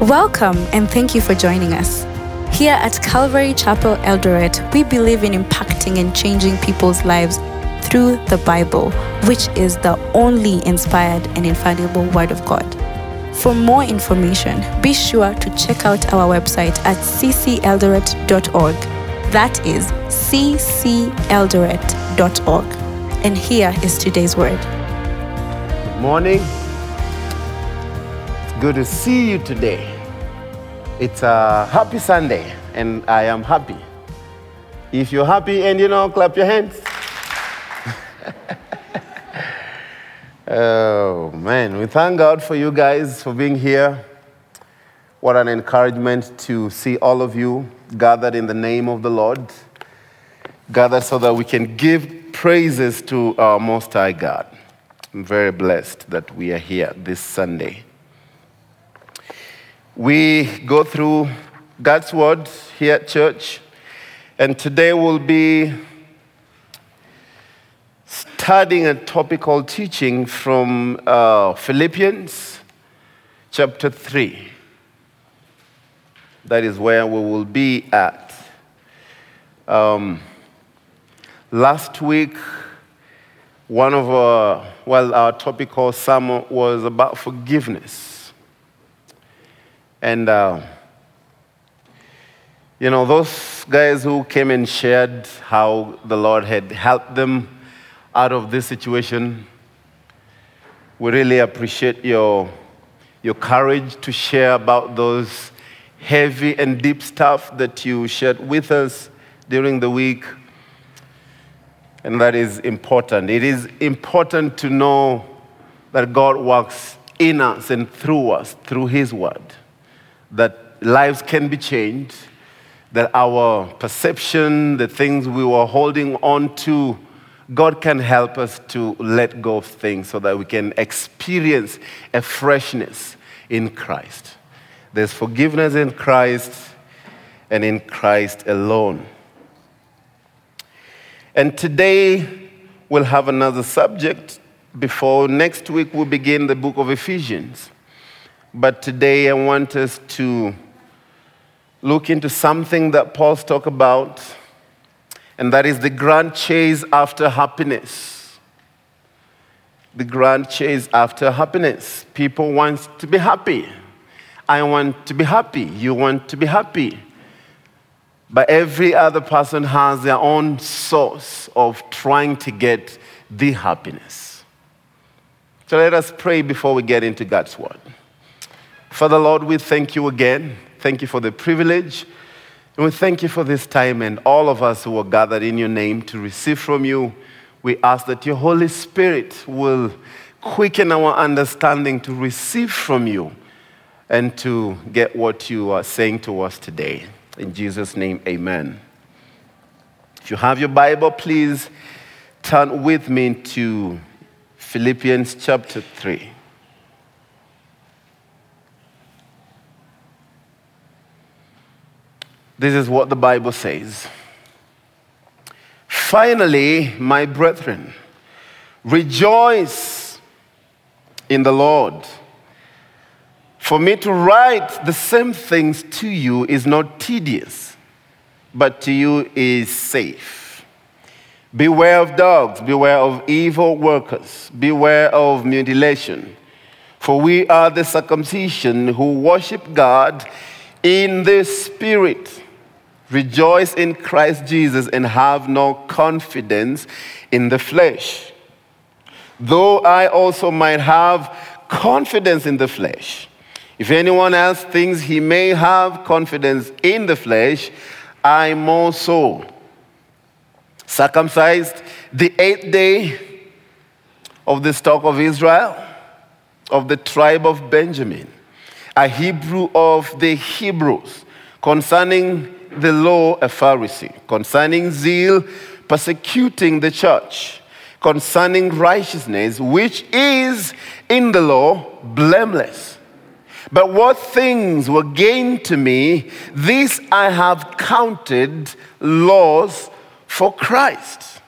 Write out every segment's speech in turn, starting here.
Welcome and thank you for joining us. Here at Calvary Chapel Eldoret, we believe in impacting and changing people's lives through the Bible, which is the only inspired and infallible Word of God. For more information, be sure to check out our website at cceldoret.org. That is cceldoret.org. And here is today's word. Good morning. It's good to see you today. It's a happy Sunday, and I am happy. If you're happy and you know, clap your hands. oh, man. We thank God for you guys for being here. What an encouragement to see all of you gathered in the name of the Lord, gathered so that we can give praises to our Most High God. I'm very blessed that we are here this Sunday. We go through God's Word here at church, and today we'll be studying a topical teaching from uh, Philippians chapter 3. That is where we will be at. Um, last week, one of our, well, our topical sermon was about forgiveness. And, uh, you know, those guys who came and shared how the Lord had helped them out of this situation, we really appreciate your, your courage to share about those heavy and deep stuff that you shared with us during the week. And that is important. It is important to know that God works in us and through us, through His Word, that lives can be changed, that our perception, the things we were holding on to, God can help us to let go of things so that we can experience a freshness in Christ. There's forgiveness in Christ and in Christ alone. And today we'll have another subject before next week we begin the book of Ephesians. But today I want us to look into something that Paul's talked about, and that is the grand chase after happiness. The grand chase after happiness. People want to be happy. I want to be happy. You want to be happy. But every other person has their own source of trying to get the happiness. So let us pray before we get into God's word. Father Lord, we thank you again. Thank you for the privilege. And we thank you for this time and all of us who are gathered in your name to receive from you. We ask that your Holy Spirit will quicken our understanding to receive from you and to get what you are saying to us today. In Jesus' name, amen. If you have your Bible, please turn with me to Philippians chapter 3. This is what the Bible says. Finally, my brethren, rejoice in the Lord. For me to write the same things to you is not tedious, but to you is safe. Beware of dogs, beware of evil workers, beware of mutilation. For we are the circumcision who worship God in the Spirit. Rejoice in Christ Jesus and have no confidence in the flesh. Though I also might have confidence in the flesh. If anyone else thinks he may have confidence in the flesh, I more so. Circumcised the eighth day of the stock of Israel, of the tribe of Benjamin, a Hebrew of the Hebrews, concerning the law, a Pharisee, concerning zeal, persecuting the church, concerning righteousness, which is in the law, blameless. But what things were gained to me, these I have counted laws for Christ.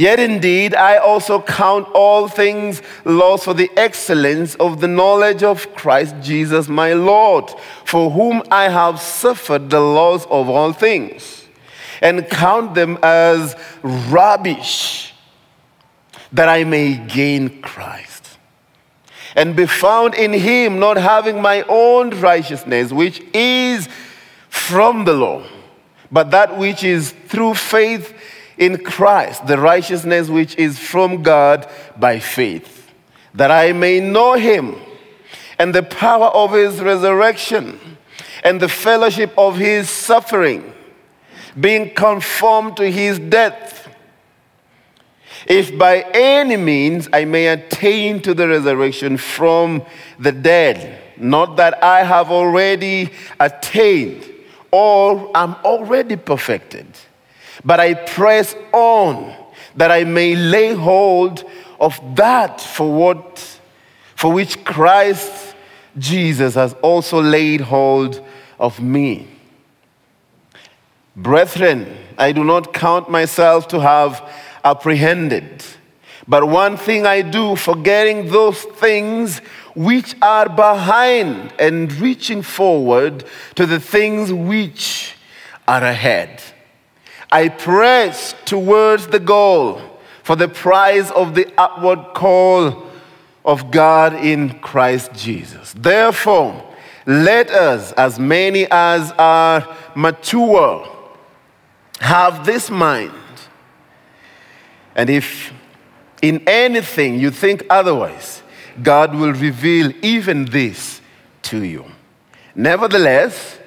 Yet indeed, I also count all things lost for the excellence of the knowledge of Christ Jesus my Lord, for whom I have suffered the loss of all things, and count them as rubbish, that I may gain Christ, and be found in him, not having my own righteousness, which is from the law, but that which is through faith in Christ, the righteousness which is from God by faith, that I may know him and the power of his resurrection and the fellowship of his suffering, being conformed to his death. If by any means I may attain to the resurrection from the dead, not that I have already attained or am already perfected but I press on that I may lay hold of that for what for which Christ Jesus has also laid hold of me. Brethren, I do not count myself to have apprehended. But one thing I do, forgetting those things which are behind and reaching forward to the things which are ahead. I press towards the goal for the prize of the upward call of God in Christ Jesus. Therefore, let us, as many as are mature, have this mind. And if in anything you think otherwise, God will reveal even this to you. Nevertheless,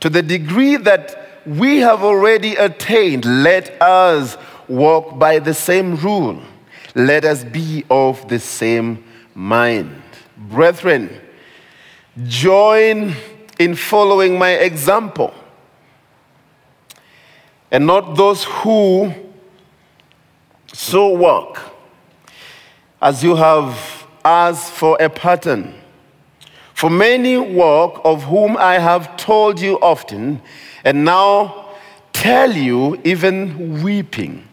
to the degree that we have already attained, let us walk by the same rule. Let us be of the same mind. Brethren, join in following my example, and not those who so walk, as you have asked for a pattern. For many walk, of whom I have told you often, and now tell you, even weeping,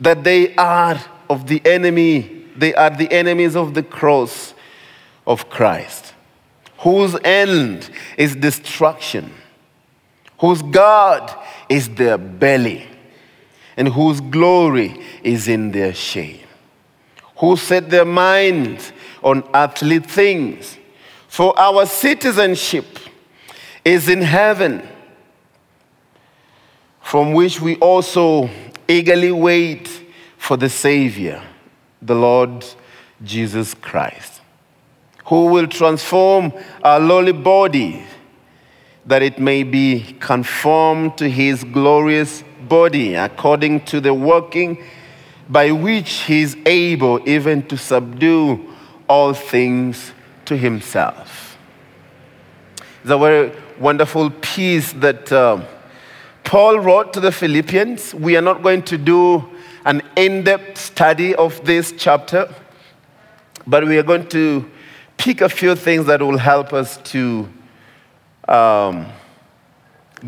that they are of the enemy, they are the enemies of the cross of Christ, whose end is destruction, whose God is their belly, and whose glory is in their shame, who set their minds on earthly things. For our citizenship is in heaven from which we also eagerly wait for the Savior, the Lord Jesus Christ, who will transform our lowly body that it may be conformed to his glorious body according to the working by which he is able even to subdue all things to himself. It's a very wonderful piece that. Uh, Paul wrote to the Philippians. We are not going to do an in depth study of this chapter, but we are going to pick a few things that will help us to um,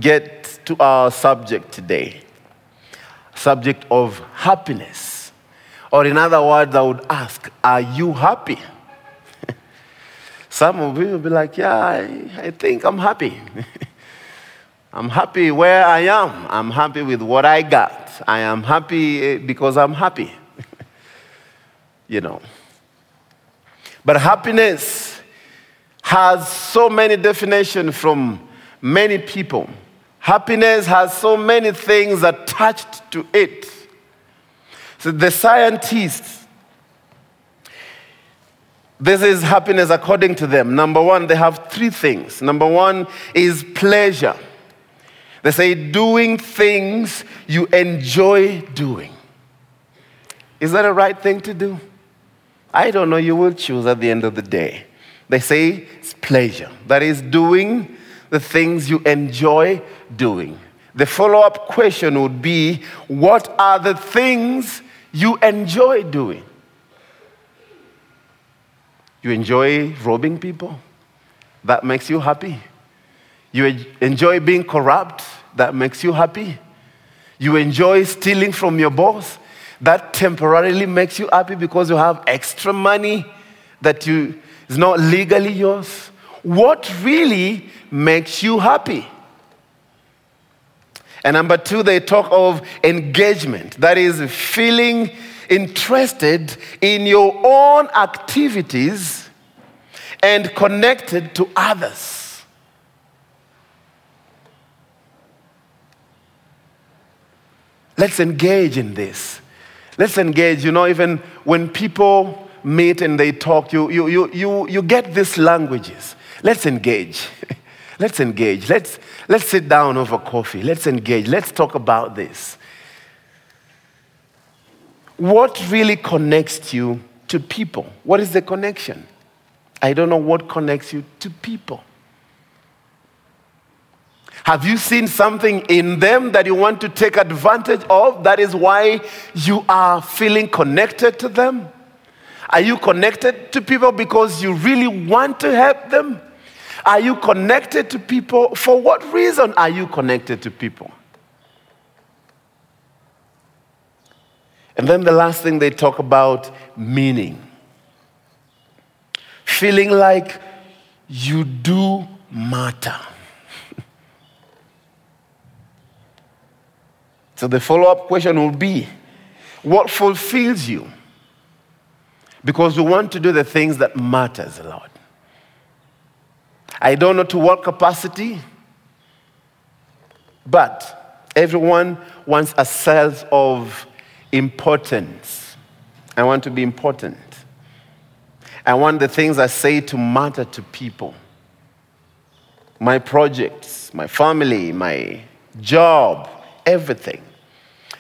get to our subject today subject of happiness. Or, in other words, I would ask, Are you happy? Some of you will be like, Yeah, I, I think I'm happy. I'm happy where I am. I'm happy with what I got. I am happy eh, because I'm happy. you know. But happiness has so many definitions from many people. Happiness has so many things attached to it. So the scientists, this is happiness according to them. Number one, they have three things. Number one is pleasure. They say doing things you enjoy doing. Is that a right thing to do? I don't know. You will choose at the end of the day. They say it's pleasure. That is doing the things you enjoy doing. The follow up question would be what are the things you enjoy doing? You enjoy robbing people? That makes you happy. You enjoy being corrupt? That makes you happy. You enjoy stealing from your boss? that temporarily makes you happy because you have extra money that you is not legally yours? What really makes you happy? And number two, they talk of engagement. That is feeling interested in your own activities and connected to others. Let's engage in this. Let's engage. You know, even when people meet and they talk, you, you, you, you, you get these languages. Let's engage. let's engage. Let's, let's sit down over coffee. Let's engage. Let's talk about this. What really connects you to people? What is the connection? I don't know what connects you to people. Have you seen something in them that you want to take advantage of? That is why you are feeling connected to them? Are you connected to people because you really want to help them? Are you connected to people? For what reason are you connected to people? And then the last thing they talk about meaning. Feeling like you do matter. So the follow-up question will be what fulfills you? Because we want to do the things that matters, Lord. I don't know to what capacity, but everyone wants a sense of importance. I want to be important. I want the things I say to matter to people. My projects, my family, my job, everything.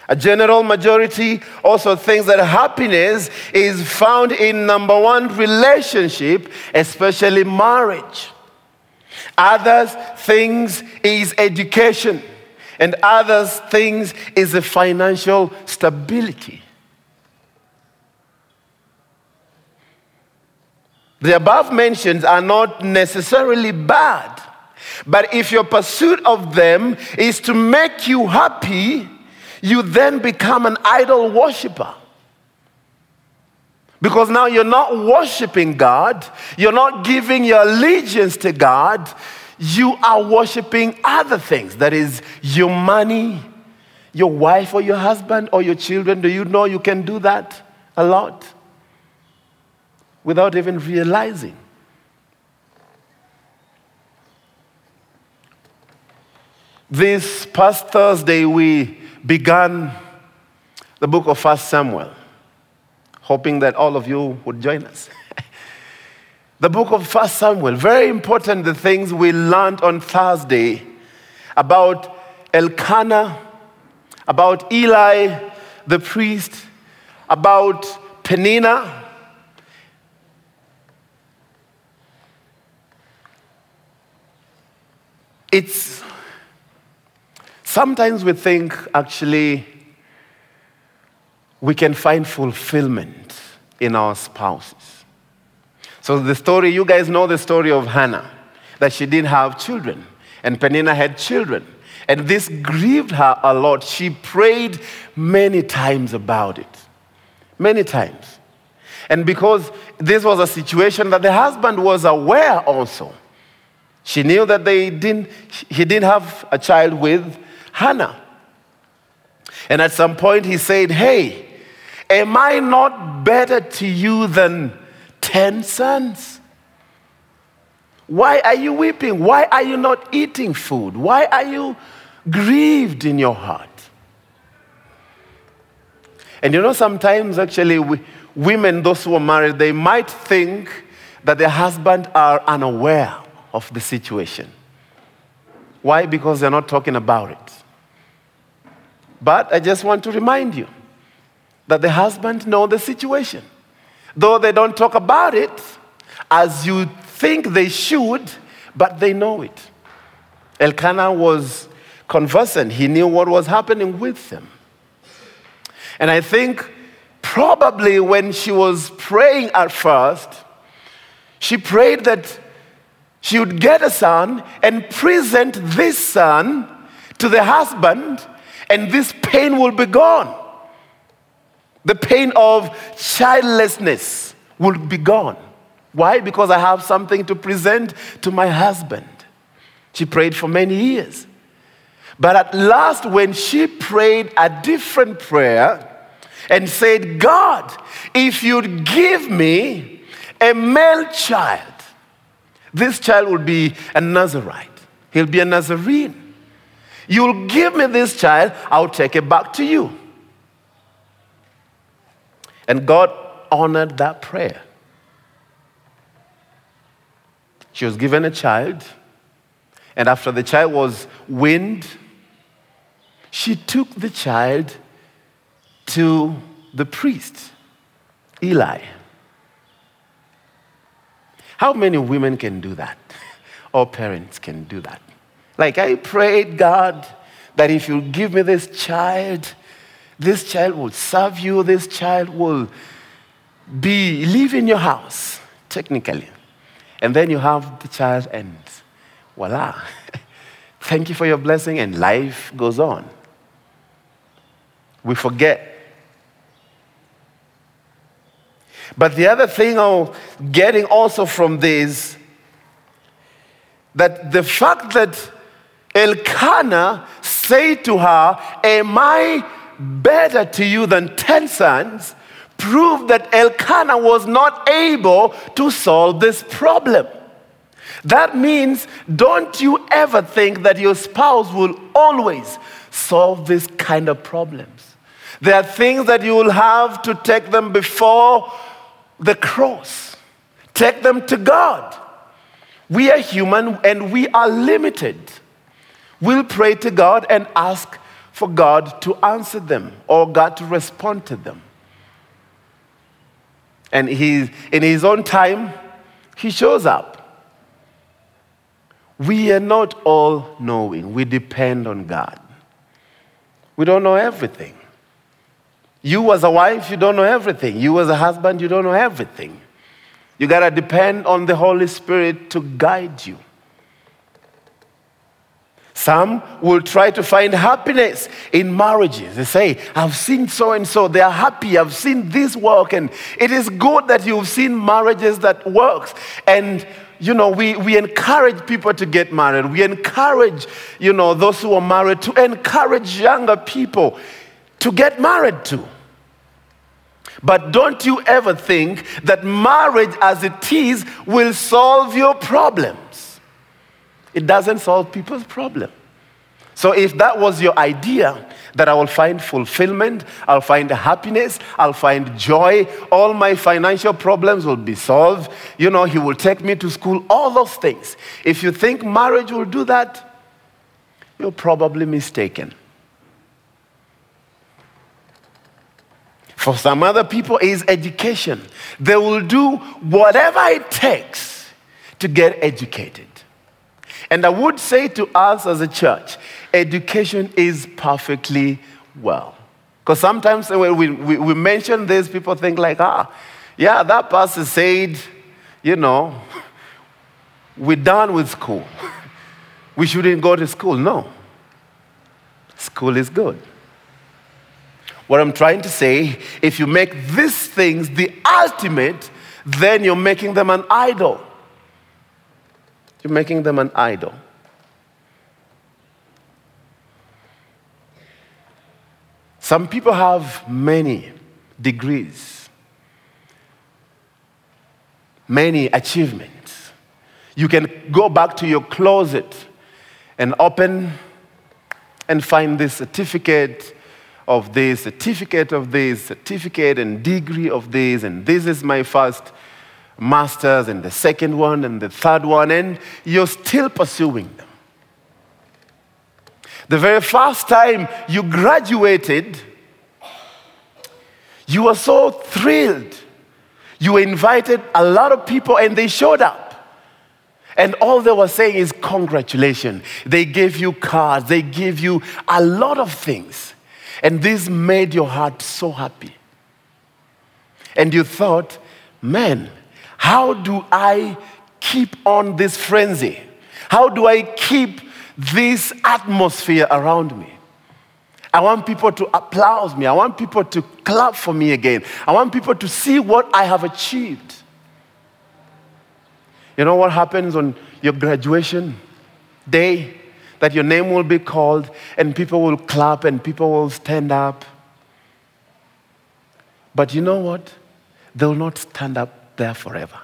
A general majority also thinks that happiness is found in number one, relationship, especially marriage. Others things is education and others things is a financial stability. The above mentions are not necessarily bad, but if your pursuit of them is to make you happy, you then become an idol worshiper. Because now you're not worshiping God, you're not giving your allegiance to God, you are worshiping other things. That is, your money, your wife or your husband or your children. Do you know you can do that a lot without even realizing? This past Thursday, we began the book of First Samuel, hoping that all of you would join us. The book of First Samuel, very important the things we learned on Thursday about Elkanah, about Eli the priest, about Peninnah. It's sometimes we think actually we can find fulfillment in our spouses. So, the story, you guys know the story of Hannah, that she didn't have children, and Peninnah had children. And this grieved her a lot. She prayed many times about it. Many times. And because this was a situation that the husband was aware also, she knew that they didn't, he didn't have a child with Hannah. And at some point he said, Hey, am I not better to you than 10 sons. Why are you weeping? Why are you not eating food? Why are you grieved in your heart? And you know, sometimes actually, we, women, those who are married, they might think that their husband are unaware of the situation. Why? Because they're not talking about it. But I just want to remind you that the husband know the situation. Though they don't talk about it as you think they should, but they know it. Elkanah was conversant, he knew what was happening with them. And I think probably when she was praying at first, she prayed that she would get a son and present this son to the husband, and this pain will be gone. The pain of childlessness will be gone. Why? Because I have something to present to my husband. She prayed for many years. But at last, when she prayed a different prayer and said, God, if you'd give me a male child, this child will be a Nazarite. He'll be a Nazarene. You'll give me this child, I'll take it back to you. And God honored that prayer. She was given a child and after the child was weaned, she took the child to the priest, Eli. How many women can do that? Or parents can do that? Like, I prayed, God, that if you give me this child, this child will serve you, this child will be live in your house, technically. And then you have the child and voila. Thank you for your blessing, and life goes on. We forget. But the other thing I'm getting also from this, that the fact that Elkanah said to her, Am I better to you than 10 sons? proved that Elkanah was not able to solve this problem. That means don't you ever think that your spouse will always solve this kind of problems. There are things that you will have to take them before the cross, take them to God. We are human and we are limited. We'll pray to God and ask for God to answer them or God to respond to them. And he, in His own time, He shows up. We are not all knowing. We depend on God. We don't know everything. You, as a wife, you don't know everything. You, as a husband, you don't know everything. You got to depend on the Holy Spirit to guide you. Some will try to find happiness in marriages. They say, I've seen so and so, they are happy, I've seen this work, and it is good that you've seen marriages that works. And you know, we, we encourage people to get married. We encourage, you know, those who are married to encourage younger people to get married too. But don't you ever think that marriage as it is will solve your problems. It doesn't solve people's problem. So if that was your idea, that I will find fulfillment, I'll find happiness, I'll find joy, all my financial problems will be solved. You know, he will take me to school, all those things. If you think marriage will do that, you're probably mistaken. For some other people, is education. They will do whatever it takes to get educated. And I would say to us as a church, education is perfectly well. Because sometimes when we, we, we, mention this, people think like, ah, yeah, that pastor said, you know, we're done with school. we shouldn't go to school. No. School is good. What I'm trying to say, if you make these things the ultimate, then you're making them an idol. You're making them an idol. Some people have many degrees, many achievements. You can go back to your closet and open and find this certificate of this, certificate of this, certificate and degree of this, and this is my first master's, and the second one, and the third one, and you're still pursuing them. The very first time you graduated, you were so thrilled. You invited a lot of people and they showed up. And all they were saying is, Congratulations. They gave you cards, they gave you a lot of things. And this made your heart so happy. And you thought, Man, how do I keep on this frenzy? How do I keep this atmosphere around me. I want people to applaud me. I want people to clap for me again. I want people to see what I have achieved. You know what happens on your graduation day? That your name will be called and people will clap and people will stand up. But you know what? They will not stand up there forever.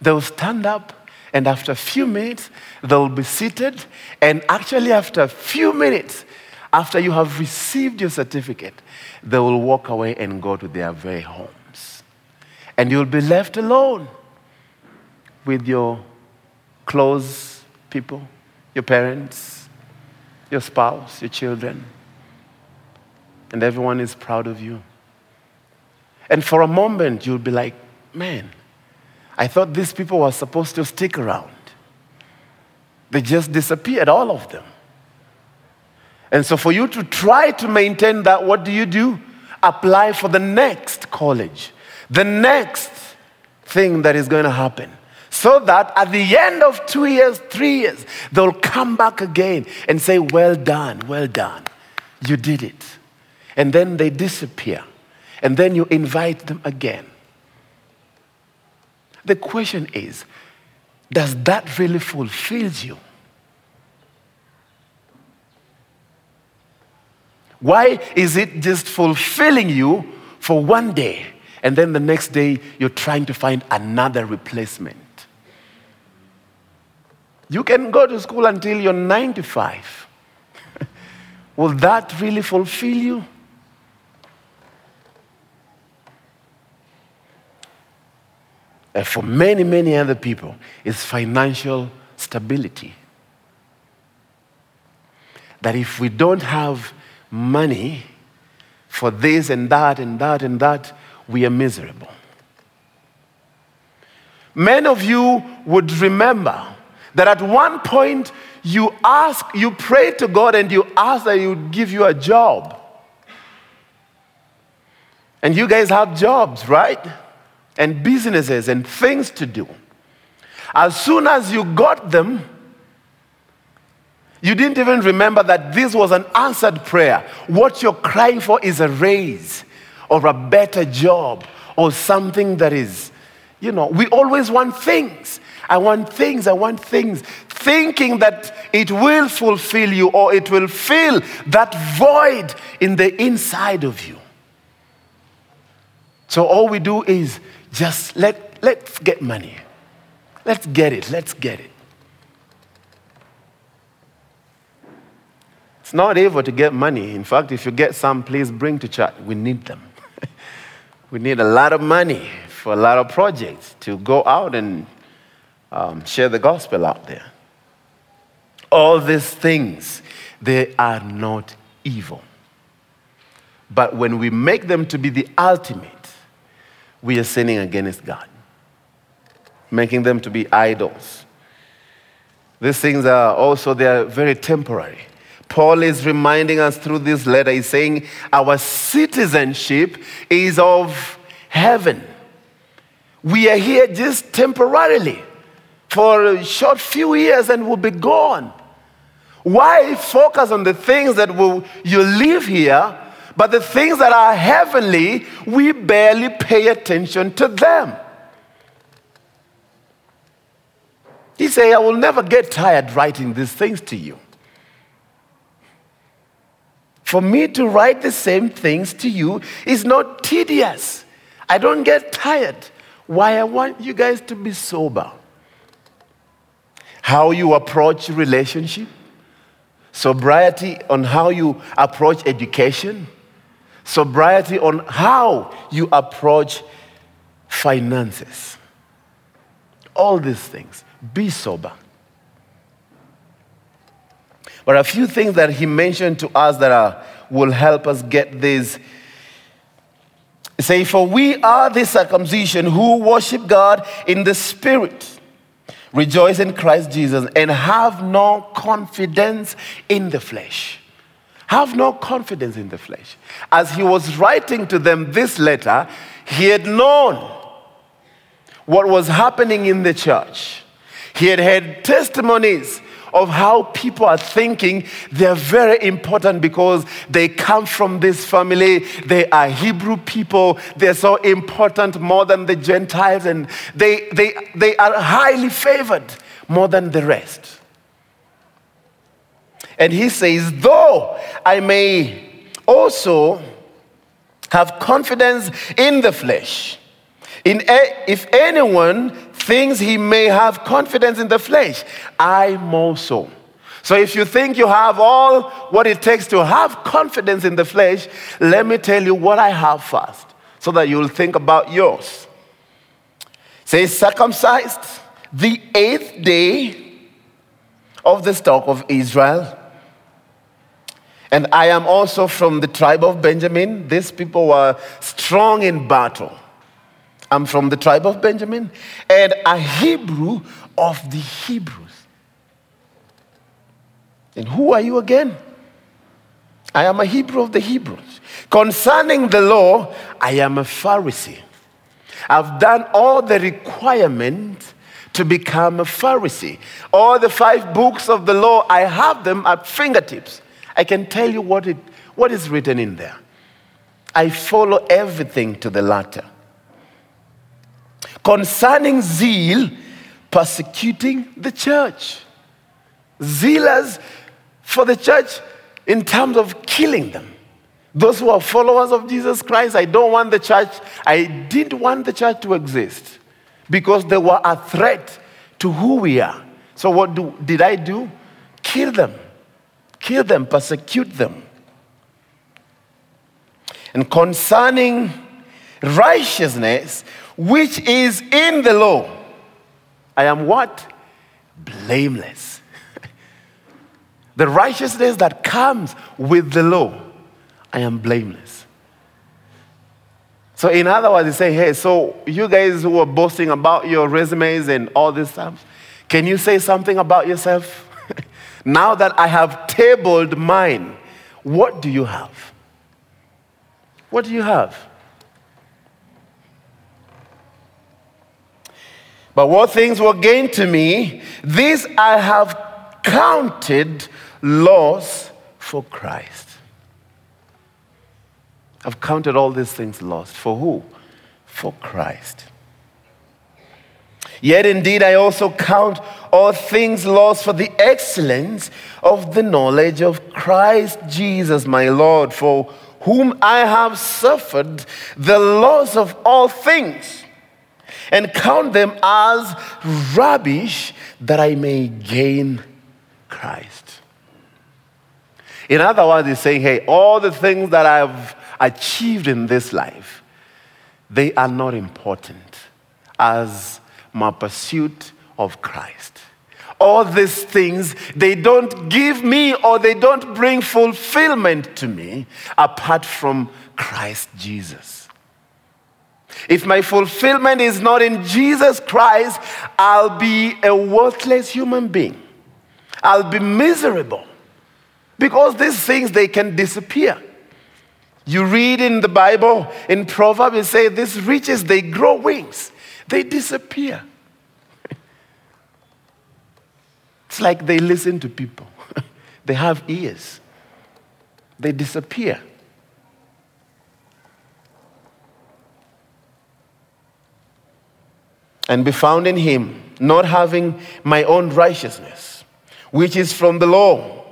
They will stand up and after a few minutes, they'll be seated. And actually, after a few minutes, after you have received your certificate, they will walk away and go to their very homes. And you'll be left alone with your close people, your parents, your spouse, your children. And everyone is proud of you. And for a moment, you'll be like, man, I thought these people were supposed to stick around. They just disappeared, all of them. And so, for you to try to maintain that, what do you do? Apply for the next college, the next thing that is going to happen. So that at the end of two years, three years, they'll come back again and say, Well done, well done. You did it. And then they disappear. And then you invite them again. The question is, does that really fulfill you? Why is it just fulfilling you for one day and then the next day you're trying to find another replacement? You can go to school until you're 95. Will that really fulfill you? And for many, many other people, it's financial stability. That if we don't have money for this and that and that and that, we are miserable. Many of you would remember that at one point you ask, you pray to God and you ask that He would give you a job. And you guys have jobs, right? And businesses and things to do. As soon as you got them, you didn't even remember that this was an answered prayer. What you're crying for is a raise or a better job or something that is, you know, we always want things. I want things, I want things, thinking that it will fulfill you or it will fill that void in the inside of you. So all we do is just let, let's get money. Let's get it. Let's get it. It's not evil to get money. In fact, if you get some, please bring to church. We need them. we need a lot of money for a lot of projects to go out and um, share the gospel out there. All these things, they are not evil. But when we make them to be the ultimate, we are sinning against God, making them to be idols. These things are also they are very temporary. Paul is reminding us through this letter, he's saying our citizenship is of heaven. We are here just temporarily for a short few years and we'll be gone. Why focus on the things that will you live here but the things that are heavenly, we barely pay attention to them. He said, I will never get tired writing these things to you. For me to write the same things to you is not tedious. I don't get tired. Why I want you guys to be sober. How you approach relationship, sobriety on how you approach education, sobriety on how you approach finances. All these things. Be sober. But a few things that he mentioned to us that are, will help us get this. Say, for we are the circumcision who worship God in the spirit, rejoice in Christ Jesus, and have no confidence in the flesh. Have no confidence in the flesh. As he was writing to them this letter, he had known what was happening in the church. He had had testimonies of how people are thinking, they're very important because they come from this family. They are Hebrew people. They're so important more than the Gentiles, and they, they, they are highly favored more than the rest. And he says, though I may also have confidence in the flesh, in a, if anyone thinks he may have confidence in the flesh, I more so. So if you think you have all what it takes to have confidence in the flesh, let me tell you what I have first, so that you'll think about yours. Say circumcised the eighth day of the stock of Israel. And I am also from the tribe of Benjamin. These people were strong in battle. I'm from the tribe of Benjamin and a Hebrew of the Hebrews. And who are you again? I am a Hebrew of the Hebrews. Concerning the law, I am a Pharisee. I've done all the requirements to become a Pharisee. All the five books of the law, I have them at fingertips. I can tell you what, it, what is written in there. I follow everything to the letter concerning zeal, persecuting the church. Zealous for the church in terms of killing them. Those who are followers of Jesus Christ, I don't want the church, I didn't want the church to exist because they were a threat to who we are. So, what do, did I do? Kill them. Kill them, persecute them. And concerning righteousness, which is in the law, I am what? Blameless. the righteousness that comes with the law, I am blameless. So, in other words, they say, hey, so you guys who are boasting about your resumes and all this stuff, can you say something about yourself? Now that I have tabled mine, what do you have? What do you have? But what things were gained to me, these I have counted loss for Christ. I've counted all these things lost. For who? For Christ. Yet indeed, I also count all things lost for the excellence of the knowledge of Christ Jesus, my Lord, for whom I have suffered the loss of all things and count them as rubbish that I may gain Christ. In other words, he's saying, hey, all the things that I've achieved in this life, they are not important as my pursuit of Christ. All these things, they don't give me or they don't bring fulfillment to me apart from Christ Jesus. If my fulfillment is not in Jesus Christ, I'll be a worthless human being. I'll be miserable. Because these things, they can disappear. You read in the Bible, in Proverbs, it says these riches, they grow wings. They disappear. it's like they listen to people. they have ears. They disappear. and be found in him, not having my own righteousness, which is from the law,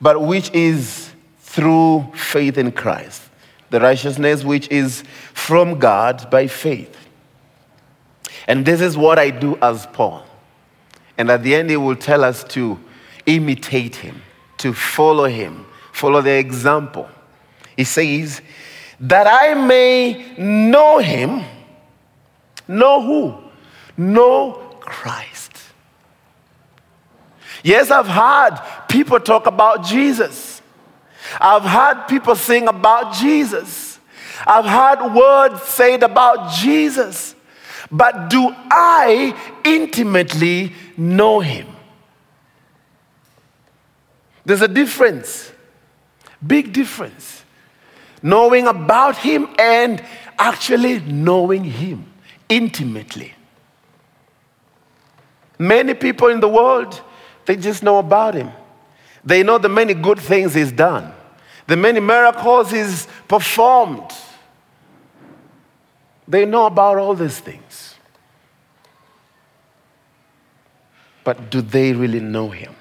but which is through faith in Christ. The righteousness which is from God by faith. And this is what I do as Paul. And at the end, he will tell us to imitate him, to follow him, follow the example. He says, that I may know him, know who? know Christ. Yes, I've heard people talk about Jesus. I've heard people sing about Jesus. I've heard words said about Jesus. But do I intimately know him? There's a difference, big difference. Knowing about him and actually knowing him intimately. Many people in the world They just know about him. They know the many good things he's done, the many miracles he's performed. They know about all these things. But do they really know him?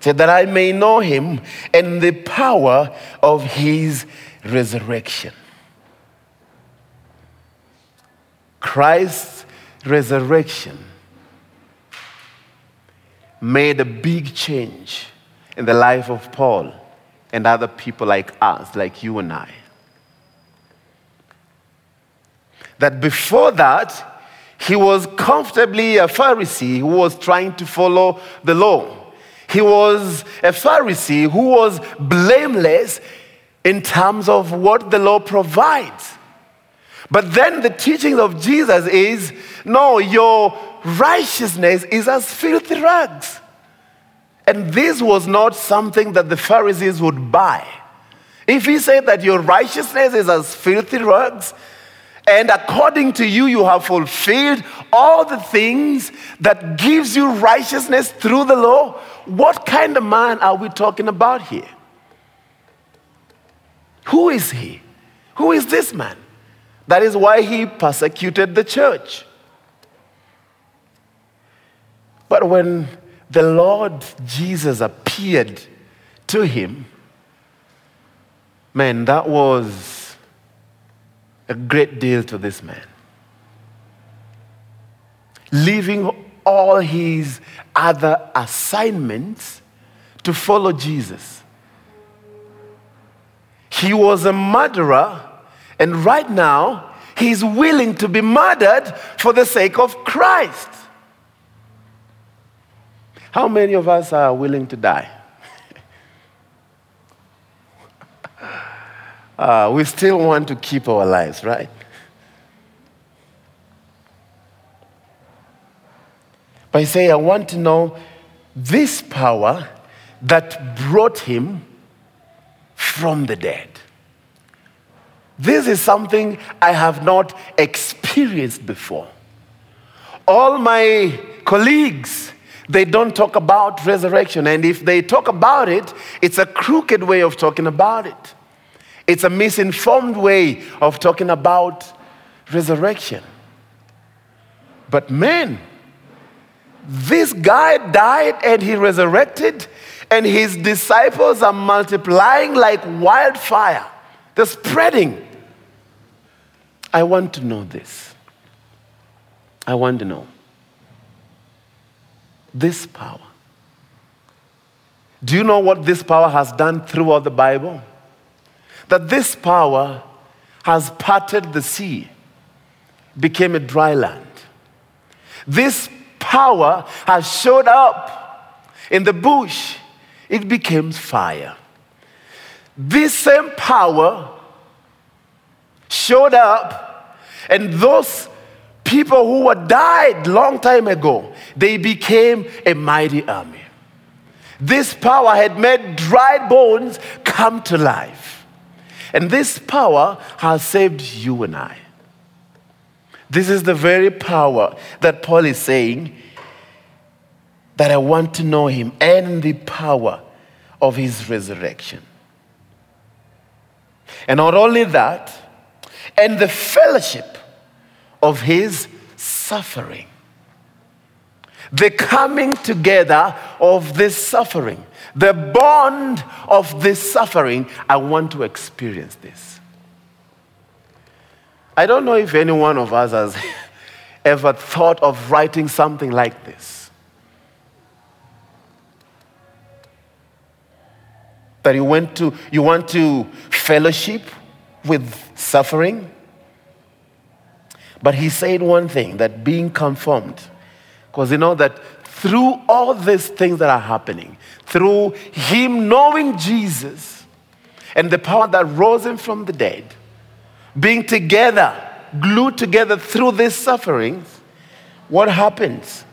Say that I may know him and the power of his resurrection. Christ's resurrection made a big change in the life of Paul and other people like us, like you and I. That before that, he was comfortably a Pharisee who was trying to follow the law. He was a Pharisee who was blameless in terms of what the law provides. But then the teaching of Jesus is no, your righteousness is as filthy rags. And this was not something that the Pharisees would buy. If he said that your righteousness is as filthy rags, and according to you you have fulfilled all the things that gives you righteousness through the law, what kind of man are we talking about here? Who is he? Who is this man? That is why he persecuted the church. But when the Lord Jesus appeared to him, man, that was a great deal to this man. Leaving all his other assignments to follow Jesus. He was a murderer, and right now, he's willing to be murdered for the sake of Christ. How many of us are willing to die? Uh, we still want to keep our lives, right? But say, I want to know this power that brought him from the dead. This is something I have not experienced before. All my colleagues they don't talk about resurrection. And if they talk about it, it's a crooked way of talking about it. It's a misinformed way of talking about resurrection. But man, this guy died and he resurrected, and his disciples are multiplying like wildfire. They're spreading. I want to know this. I want to know this power. Do you know what this power has done throughout the Bible? That this power has parted the sea, became a dry land. This power has showed up in the bush, it became fire. This same power showed up, and those people who were died long time ago, they became a mighty army. This power had made dry bones come to life. And this power has saved you and I. This is the very power that Paul is saying that I want to know him and the power of his resurrection. And not only that, and the fellowship of his suffering. The coming together of this suffering, the bond of this suffering, I want to experience this. I don't know if any one of us has ever thought of writing something like this. That you, went to, you want to fellowship with suffering, but he said one thing that being conformed, because you know that through all these things that are happening, through him knowing Jesus and the power that rose him from the dead, being together, glued together through these sufferings, what happens?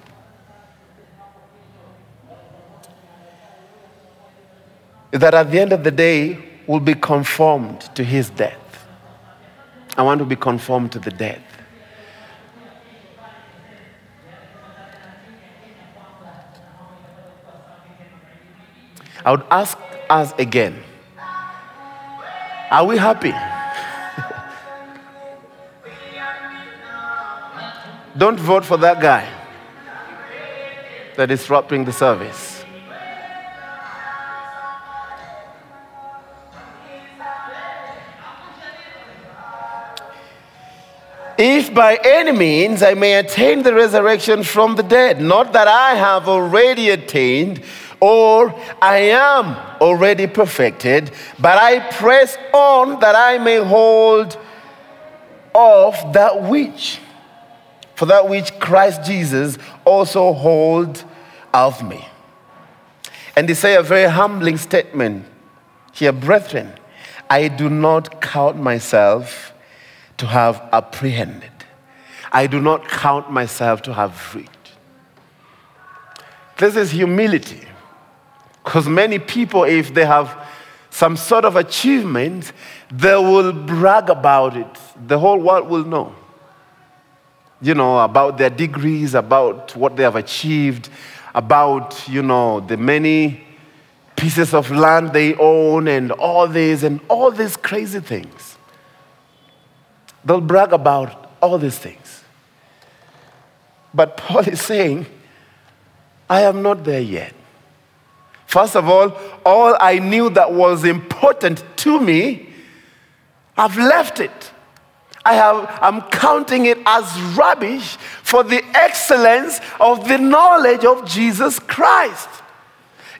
That at the end of the day, we'll be conformed to his death. I want to be conformed to the death. I would ask us again Are we happy? Don't vote for that guy that is disrupting the service. If by any means I may attain the resurrection from the dead, not that I have already attained or I am already perfected, but I press on that I may hold of that which, for that which Christ Jesus also hold of me. And they say a very humbling statement here, brethren, I do not count myself to have apprehended. I do not count myself to have reached. This is humility. Because many people, if they have some sort of achievement, they will brag about it. The whole world will know. You know, about their degrees, about what they have achieved, about, you know, the many pieces of land they own and all this and all these crazy things. They'll brag about all these things. But Paul is saying, I am not there yet. First of all, all I knew that was important to me, I've left it. I have, I'm counting it as rubbish for the excellence of the knowledge of Jesus Christ.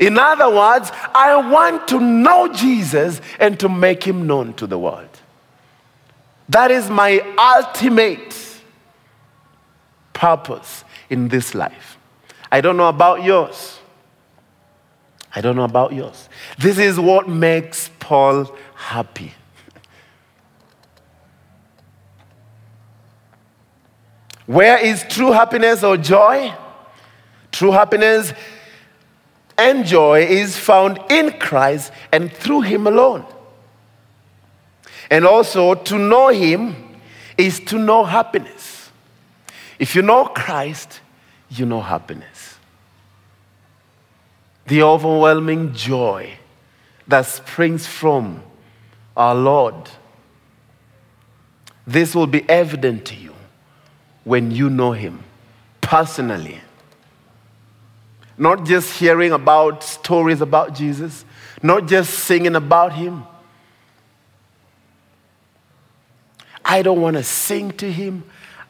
In other words, I want to know Jesus and to make him known to the world. That is my ultimate purpose in this life. I don't know about yours. I don't know about yours. This is what makes Paul happy. Where is true happiness or joy? True happiness and joy is found in Christ and through Him alone. And also, to know Him is to know happiness. If you know Christ, you know happiness. The overwhelming joy that springs from our Lord. This will be evident to you when you know Him personally. Not just hearing about stories about Jesus, not just singing about Him, I don't want to sing to him.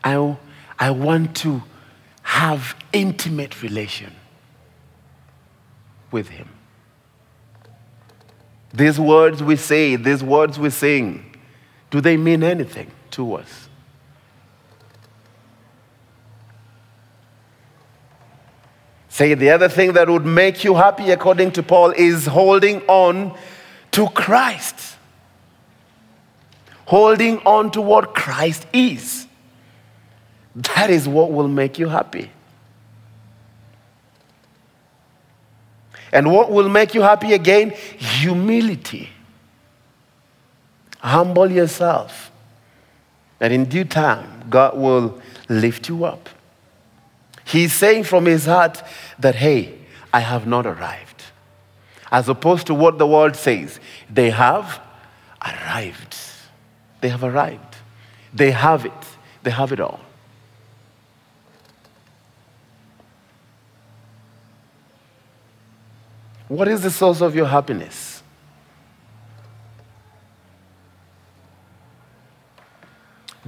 I, I want to have intimate relation with him. These words we say, these words we sing, do they mean anything to us? Say the other thing that would make you happy, according to Paul, is holding on to Christ holding on to what Christ is. That is what will make you happy. And what will make you happy again? Humility. Humble yourself. And in due time, God will lift you up. He's saying from his heart that, hey, I have not arrived. As opposed to what the world says, they have arrived. They have arrived. They have it. They have it all. What is the source of your happiness?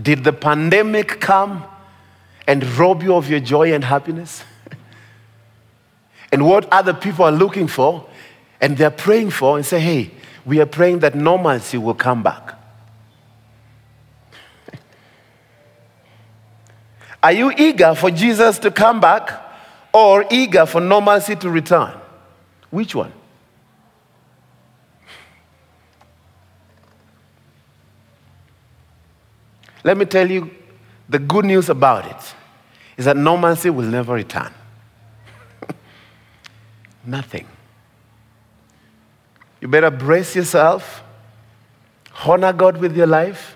Did the pandemic come and rob you of your joy and happiness? and what other people are looking for and they're praying for and say, hey, we are praying that normalcy will come back. Are you eager for Jesus to come back or eager for normalcy to return? Which one? Let me tell you the good news about it is that normalcy will never return. Nothing. You better brace yourself, honor God with your life,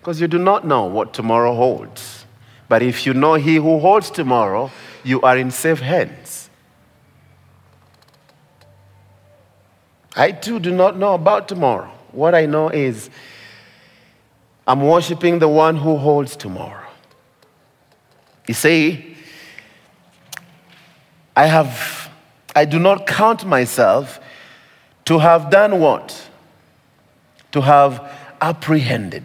because you do not know what tomorrow holds. But if you know he who holds tomorrow, you are in safe hands. I too do not know about tomorrow. What I know is I'm worshiping the one who holds tomorrow. You see, I have I do not count myself to have done what? To have apprehended.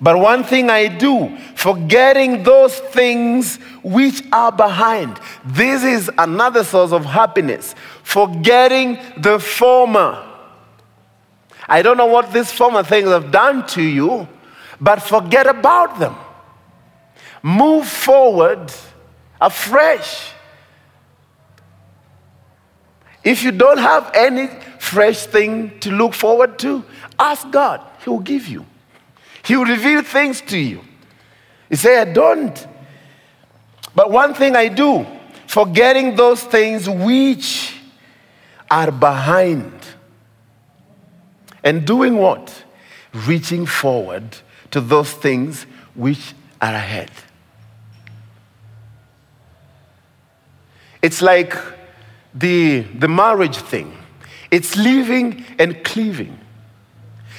But one thing I do, forgetting those things which are behind. This is another source of happiness. Forgetting the former. I don't know what these former things have done to you, but forget about them. Move forward afresh. If you don't have any fresh thing to look forward to, ask God. He will give you. He will reveal things to you. He said, I don't. But one thing I do, forgetting those things which are behind. And doing what? Reaching forward to those things which are ahead. It's like the, the marriage thing. It's leaving and cleaving.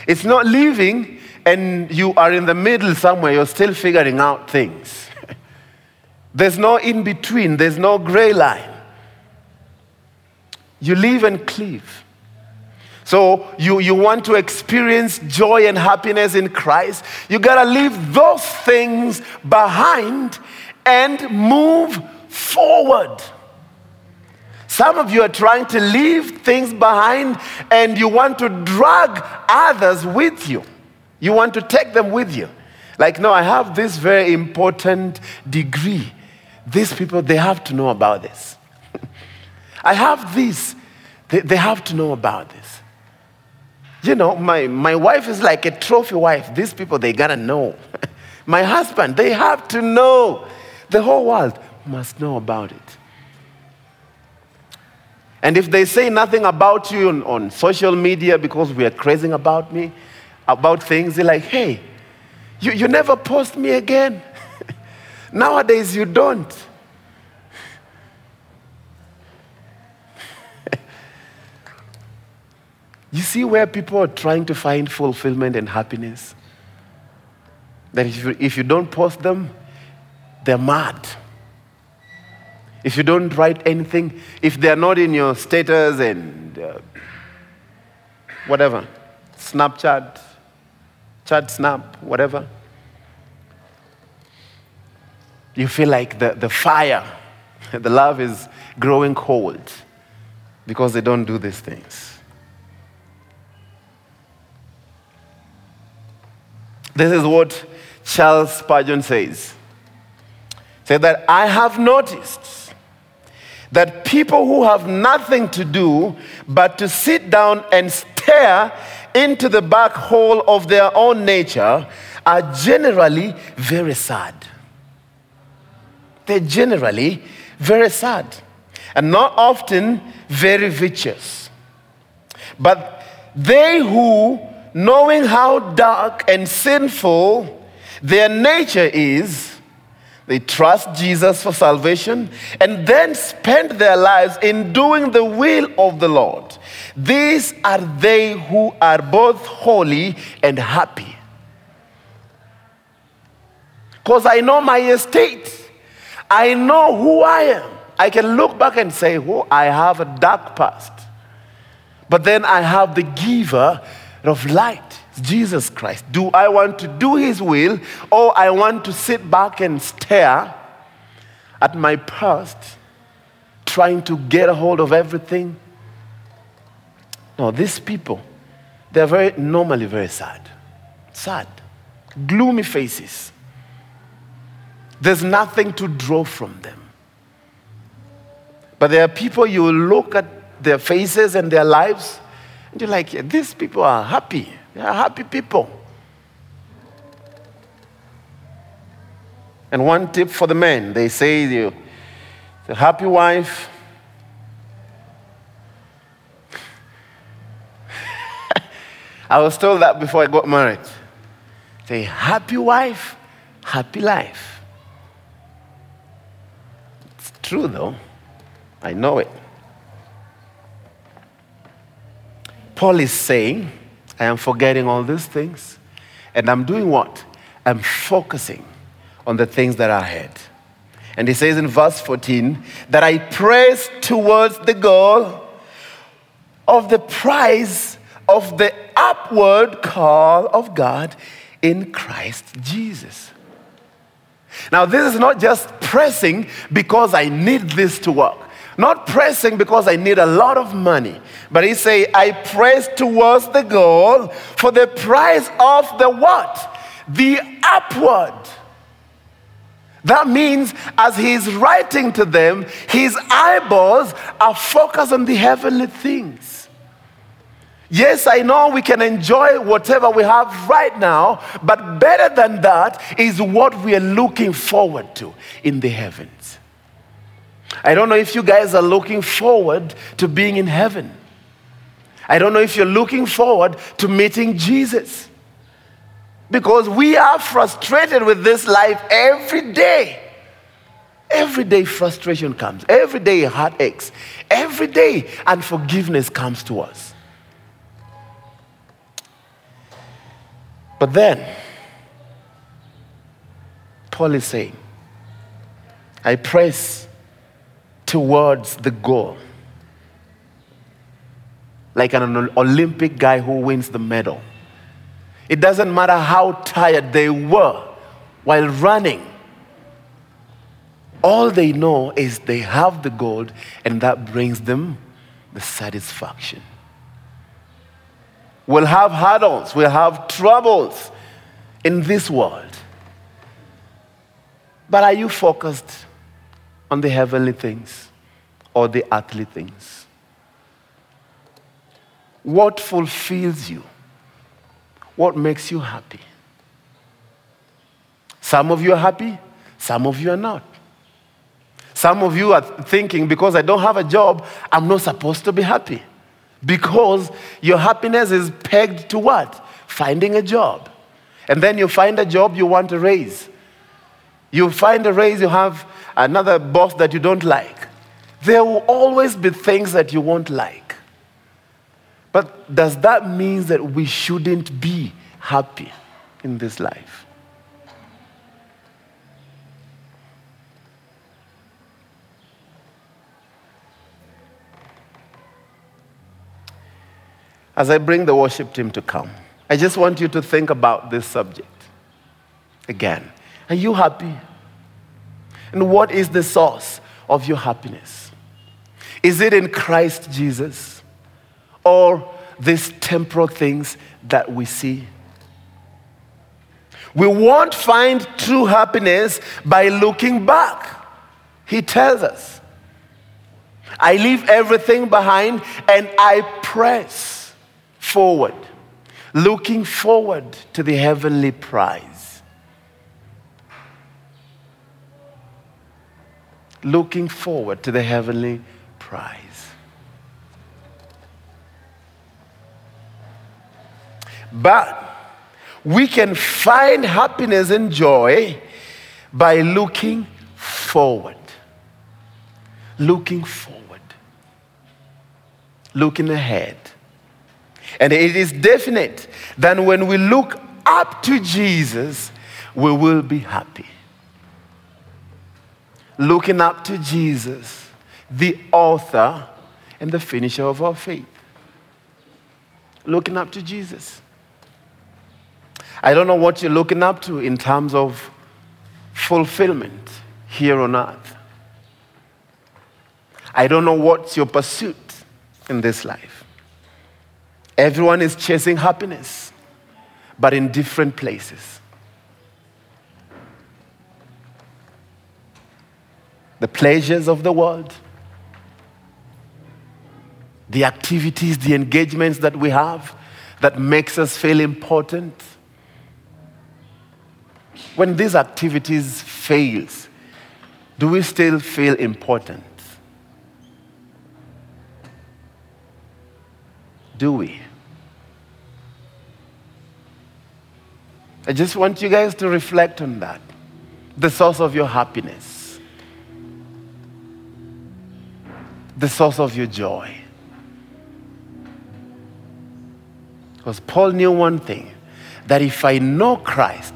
It's not living and you are in the middle somewhere, you're still figuring out things. there's no in between, there's no gray line. You live and cleave. So you, you want to experience joy and happiness in Christ, you gotta leave those things behind and move forward. Some of you are trying to leave things behind and you want to drag others with you. You want to take them with you. Like, no, I have this very important degree. These people, they have to know about this. I have this. They, they have to know about this. You know, my, my wife is like a trophy wife. These people, they gotta know. my husband, they have to know. The whole world must know about it. And if they say nothing about you on, on social media because we are crazy about me, about things, they're like, hey, you, you never post me again. Nowadays, you don't. you see where people are trying to find fulfillment and happiness? That if you, if you don't post them, they're mad if you don't write anything, if they're not in your status and uh, whatever, Snapchat, chat snap, whatever, you feel like the, the fire, the love is growing cold because they don't do these things. This is what Charles Spurgeon says. Say that I have noticed that people who have nothing to do but to sit down and stare into the back hole of their own nature are generally very sad. They're generally very sad and not often very vicious. But they who, knowing how dark and sinful their nature is, they trust Jesus for salvation and then spend their lives in doing the will of the Lord. These are they who are both holy and happy. Because I know my estate, I know who I am. I can look back and say, Oh, I have a dark past. But then I have the giver of light. Jesus Christ. Do I want to do His will or I want to sit back and stare at my past, trying to get a hold of everything? No, these people, they're very normally very sad. Sad. Gloomy faces. There's nothing to draw from them. But there are people you look at their faces and their lives, and you're like, yeah, these people are happy. They are happy people. And one tip for the men they say you, the happy wife. I was told that before I got married. Say, happy wife, happy life. It's true though. I know it. Paul is saying, I am forgetting all these things, and I'm doing what? I'm focusing on the things that are ahead. And he says in verse 14 that I press towards the goal of the prize of the upward call of God in Christ Jesus. Now, this is not just pressing because I need this to work. Not pressing because I need a lot of money, but he say, I press towards the goal for the prize of the what? The upward. That means as he's writing to them, his eyeballs are focused on the heavenly things. Yes, I know we can enjoy whatever we have right now, but better than that is what we are looking forward to in the heavens. I don't know if you guys are looking forward to being in heaven. I don't know if you're looking forward to meeting Jesus. Because we are frustrated with this life every day. Every day, frustration comes. Every day, heartaches. Every day, unforgiveness comes to us. But then, Paul is saying, I press towards the goal. Like an Olympic guy who wins the medal. It doesn't matter how tired they were while running. All they know is they have the gold, and that brings them the satisfaction. We'll have hurdles, we'll have troubles in this world. But are you focused on the heavenly things or the earthly things? What fulfills you? What makes you happy? Some of you are happy, some of you are not. Some of you are thinking, because I don't have a job, I'm not supposed to be happy. Because your happiness is pegged to what? Finding a job. And then you find a job you want to raise. You find a raise, you have another boss that you don't like. There will always be things that you won't like. But does that mean that we shouldn't be happy in this life? as I bring the worship team to come, I just want you to think about this subject again. Are you happy? And what is the source of your happiness? Is it in Christ Jesus or these temporal things that we see? We won't find true happiness by looking back. He tells us, I leave everything behind and I press forward, looking forward to the heavenly prize. Looking forward to the heavenly prize. But we can find happiness and joy by looking forward. Looking forward. Looking ahead. And it is definite that when we look up to Jesus, we will be happy. Looking up to Jesus, the author and the finisher of our faith. Looking up to Jesus. I don't know what you're looking up to in terms of fulfillment here on earth. I don't know what's your pursuit in this life. Everyone is chasing happiness, but in different places. The pleasures of the world, the activities, the engagements that we have that makes us feel important. When these activities fails, do we still feel important? Do we? I just want you guys to reflect on that. The source of your happiness, the source of your joy. Because Paul knew one thing that if I know Christ,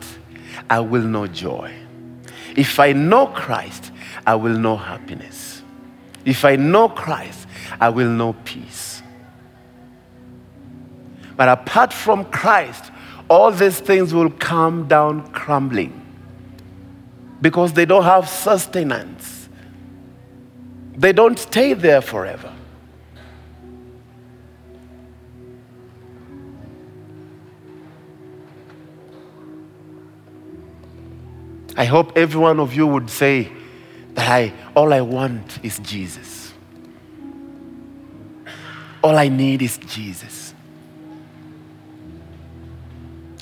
I will know joy. If I know Christ, I will know happiness. If I know Christ, I will know peace. But apart from Christ, all these things will come down crumbling because they don't have sustenance. They don't stay there forever. I hope every one of you would say that I, all I want is Jesus. All I need is Jesus.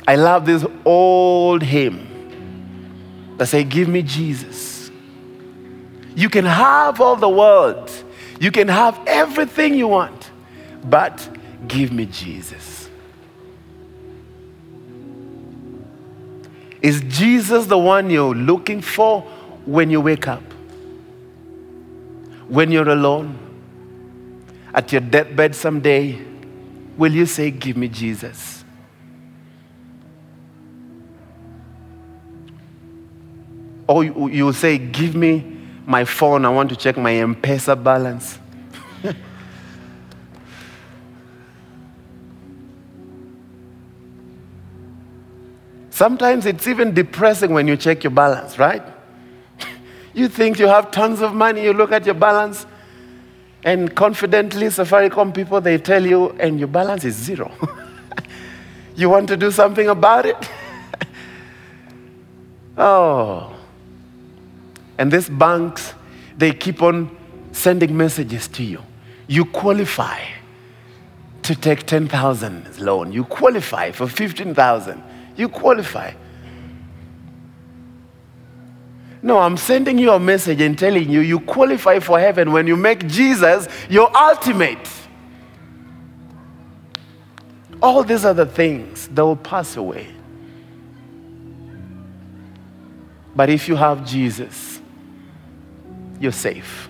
I love this old hymn that say, Give me Jesus. You can have all the world, you can have everything you want, but give me Jesus. Is Jesus the one you're looking for when you wake up? When you're alone? At your deathbed someday? Will you say, Give me Jesus? Or you will say, Give me my phone, I want to check my M Pesa balance. Sometimes it's even depressing when you check your balance, right? you think you have tons of money, you look at your balance, and confidently, Safaricom people, they tell you, and your balance is zero. you want to do something about it? oh. And these banks, they keep on sending messages to you. You qualify to take 10,000 loan. You qualify for 15,000 you qualify. No, I'm sending you a message and telling you you qualify for heaven when you make Jesus your ultimate. All these other things, they will pass away. But if you have Jesus, you're safe.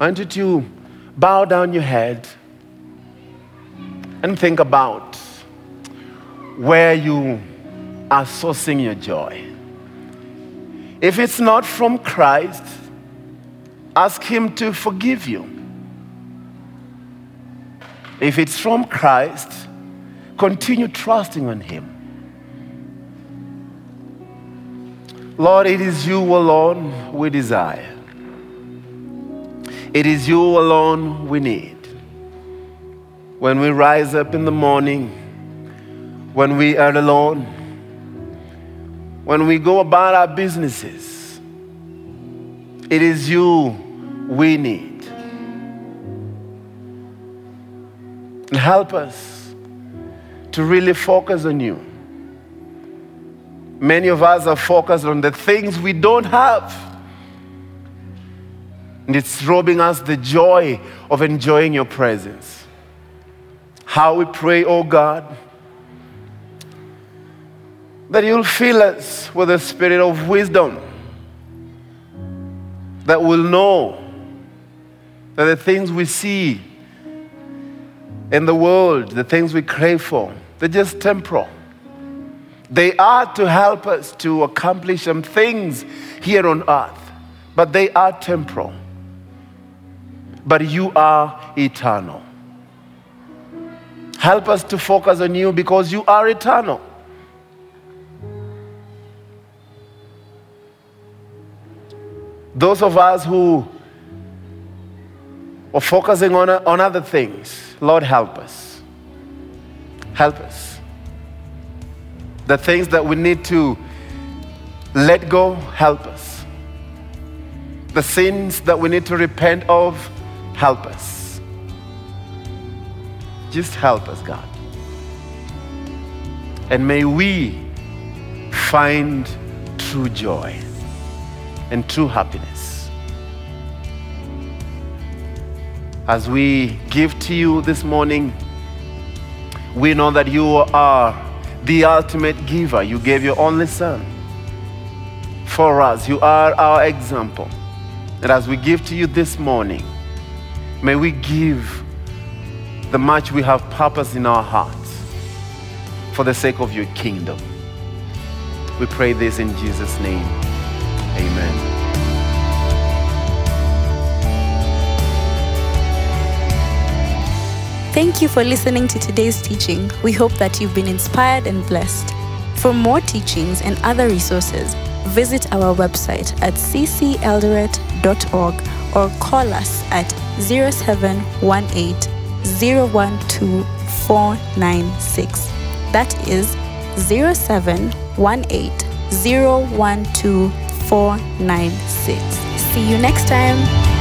I want you to bow down your head and think about where you are sourcing your joy. If it's not from Christ, ask Him to forgive you. If it's from Christ, continue trusting on Him. Lord, it is you alone we desire. It is you alone we need. When we rise up in the morning, when we are alone, when we go about our businesses. It is you we need. Help us to really focus on you. Many of us are focused on the things we don't have. And it's robbing us the joy of enjoying your presence. How we pray, oh God that you'll fill us with a spirit of wisdom that will know that the things we see in the world, the things we crave for, they're just temporal. They are to help us to accomplish some things here on earth, but they are temporal. But you are eternal. Help us to focus on you because you are eternal. Those of us who are focusing on, on other things, Lord, help us. Help us. The things that we need to let go, help us. The sins that we need to repent of, help us. Just help us, God. And may we find true joy and true happiness. As we give to you this morning, we know that you are the ultimate giver. You gave your only Son for us. You are our example. And as we give to you this morning, may we give the much we have purpose in our hearts for the sake of your kingdom. We pray this in Jesus' name. Amen. Thank you for listening to today's teaching. We hope that you've been inspired and blessed. For more teachings and other resources, visit our website at cceldoret.org or call us at 0718 012 496. That is 0718 012 496. See you next time.